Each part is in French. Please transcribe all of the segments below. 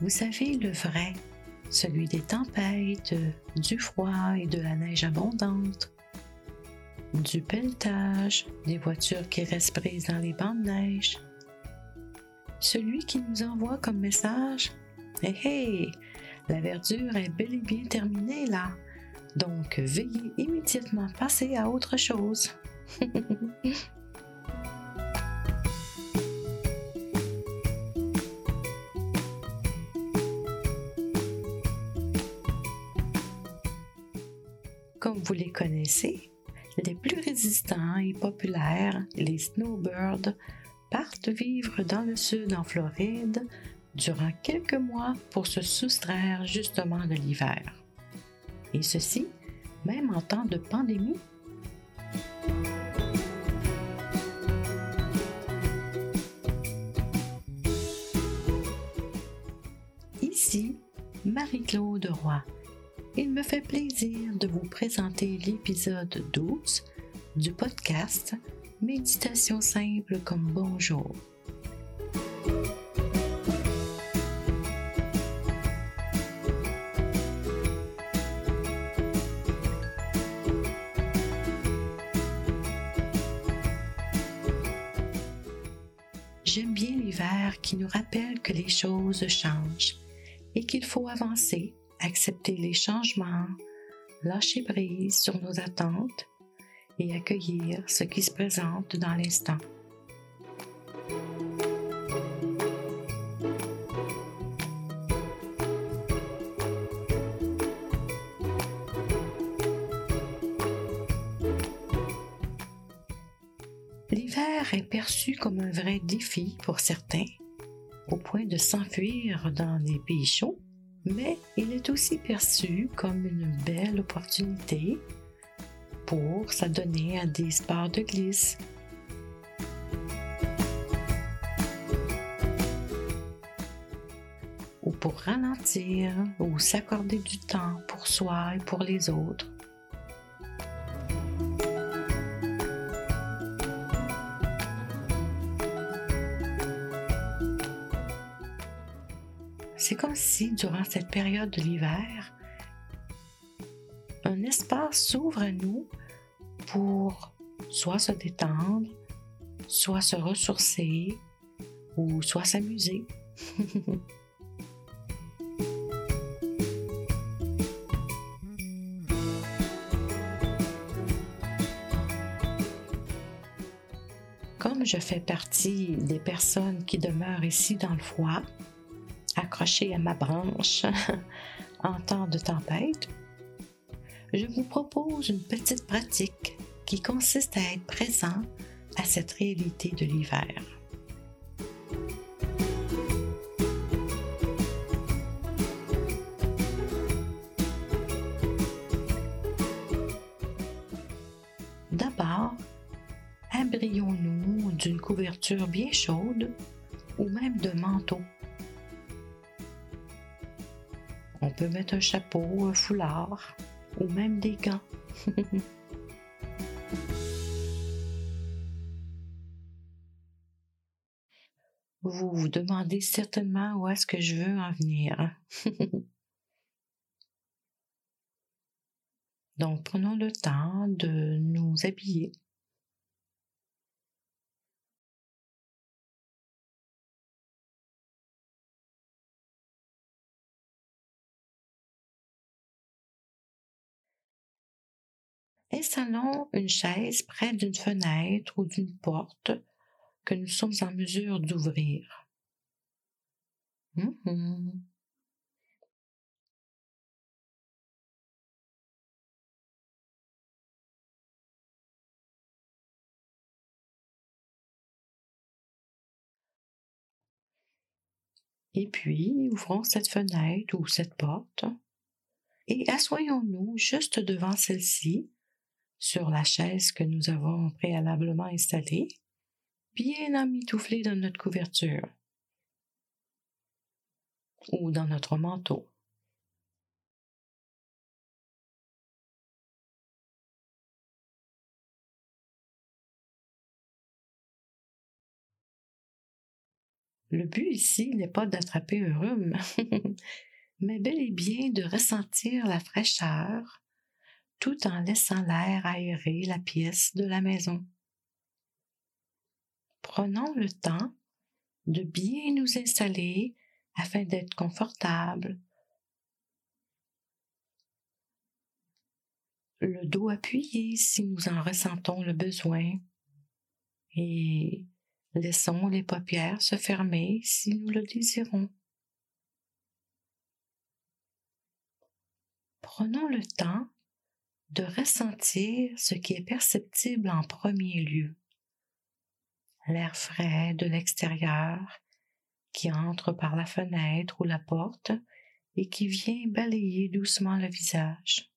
Vous savez, le vrai, celui des tempêtes, du froid et de la neige abondante, du pelletage, des voitures qui restent prises dans les bancs de neige. Celui qui nous envoie comme message Hé hé, la verdure est bel et bien terminée là, donc veuillez immédiatement passer à autre chose. Comme vous les connaissez, les plus résistants et populaires, les snowbirds, partent vivre dans le sud en Floride durant quelques mois pour se soustraire justement de l'hiver. Et ceci, même en temps de pandémie. Ici, Marie-Claude Roy il me fait plaisir de vous présenter l'épisode 12 du podcast Méditation simple comme bonjour. J'aime bien l'hiver qui nous rappelle que les choses changent et qu'il faut avancer accepter les changements, lâcher prise sur nos attentes et accueillir ce qui se présente dans l'instant. L'hiver est perçu comme un vrai défi pour certains, au point de s'enfuir dans des pays chauds mais il est aussi perçu comme une belle opportunité pour s'adonner à des sports de glisse. ou pour ralentir ou s'accorder du temps pour soi et pour les autres. C'est comme si, durant cette période de l'hiver, un espace s'ouvre à nous pour soit se détendre, soit se ressourcer ou soit s'amuser. Comme je fais partie des personnes qui demeurent ici dans le froid, à ma branche en temps de tempête, je vous propose une petite pratique qui consiste à être présent à cette réalité de l'hiver. D'abord, abrions-nous d'une couverture bien chaude ou même de manteau mettre un chapeau, un foulard ou même des gants. vous vous demandez certainement où est-ce que je veux en venir. Donc prenons le temps de nous habiller. Installons une chaise près d'une fenêtre ou d'une porte que nous sommes en mesure d'ouvrir. Et puis, ouvrons cette fenêtre ou cette porte et assoyons-nous juste devant celle-ci sur la chaise que nous avons préalablement installée, bien emmitouflée dans notre couverture ou dans notre manteau. Le but ici n'est pas d'attraper un rhume, mais bel et bien de ressentir la fraîcheur tout en laissant l'air aérer la pièce de la maison. Prenons le temps de bien nous installer afin d'être confortable. Le dos appuyé si nous en ressentons le besoin et laissons les paupières se fermer si nous le désirons. Prenons le temps de ressentir ce qui est perceptible en premier lieu. L'air frais de l'extérieur qui entre par la fenêtre ou la porte et qui vient balayer doucement le visage.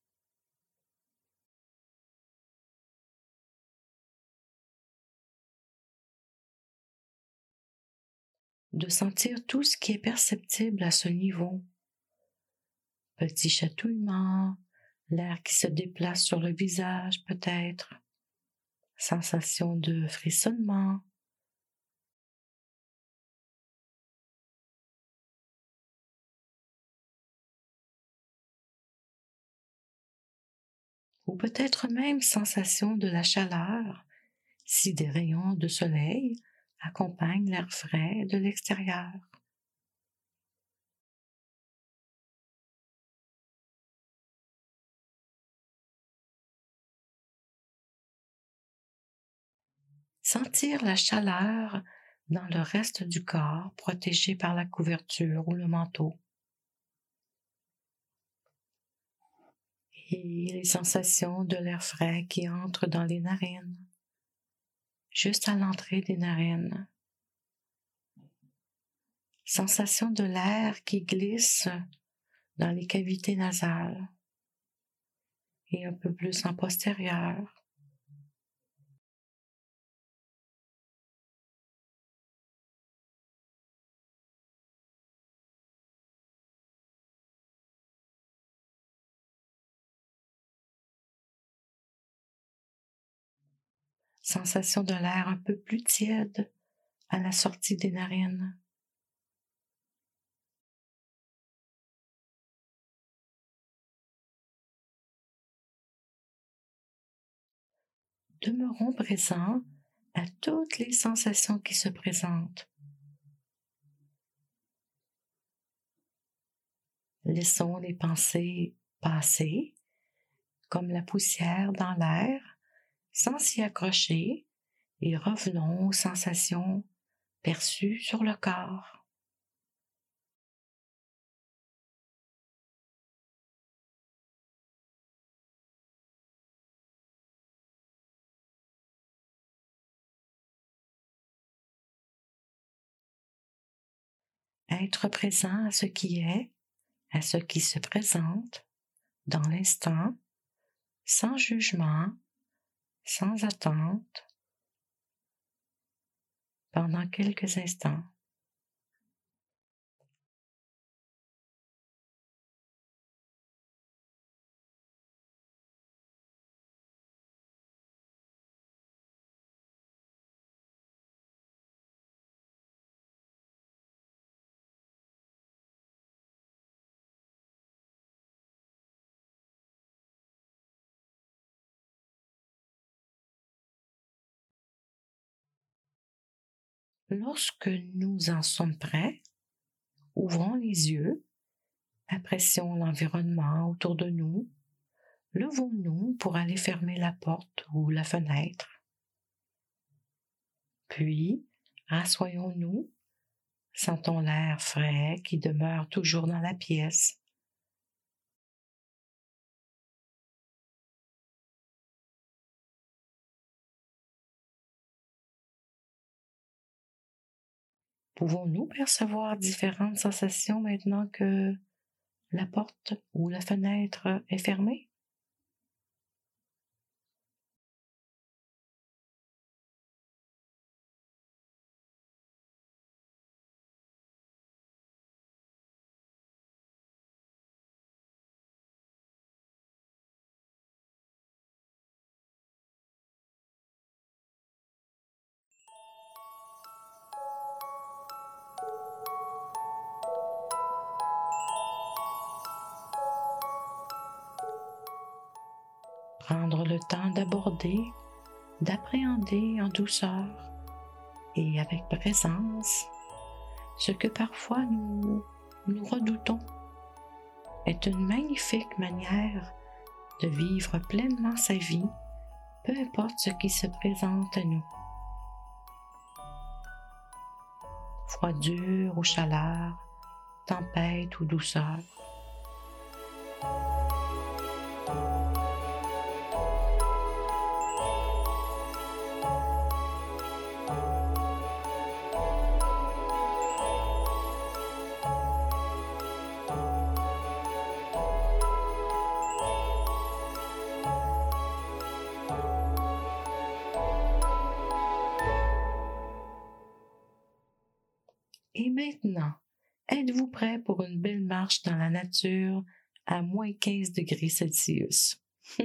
De sentir tout ce qui est perceptible à ce niveau. Petit chatouillement, l'air qui se déplace sur le visage peut-être, sensation de frissonnement, ou peut-être même sensation de la chaleur si des rayons de soleil accompagnent l'air frais de l'extérieur. Sentir la chaleur dans le reste du corps protégé par la couverture ou le manteau. Et les sensations de l'air frais qui entre dans les narines, juste à l'entrée des narines. Sensation de l'air qui glisse dans les cavités nasales et un peu plus en postérieur. Sensation de l'air un peu plus tiède à la sortie des narines. Demeurons présents à toutes les sensations qui se présentent. Laissons les pensées passer comme la poussière dans l'air sans s'y accrocher et revenons aux sensations perçues sur le corps. Être présent à ce qui est, à ce qui se présente, dans l'instant, sans jugement, sans attente pendant quelques instants. Lorsque nous en sommes prêts, ouvrons les yeux, apprécions l'environnement autour de nous, levons-nous pour aller fermer la porte ou la fenêtre. Puis, rassoyons-nous, sentons l'air frais qui demeure toujours dans la pièce Pouvons-nous percevoir différentes sensations maintenant que la porte ou la fenêtre est fermée? Prendre le temps d'aborder, d'appréhender en douceur et avec présence ce que parfois nous, redoutons est une magnifique manière de vivre pleinement sa vie, peu importe ce qui se présente à nous. Froidure ou chaleur, tempête ou douceur. Maintenant, êtes-vous prêt pour une belle marche dans la nature à moins 15 degrés Celsius?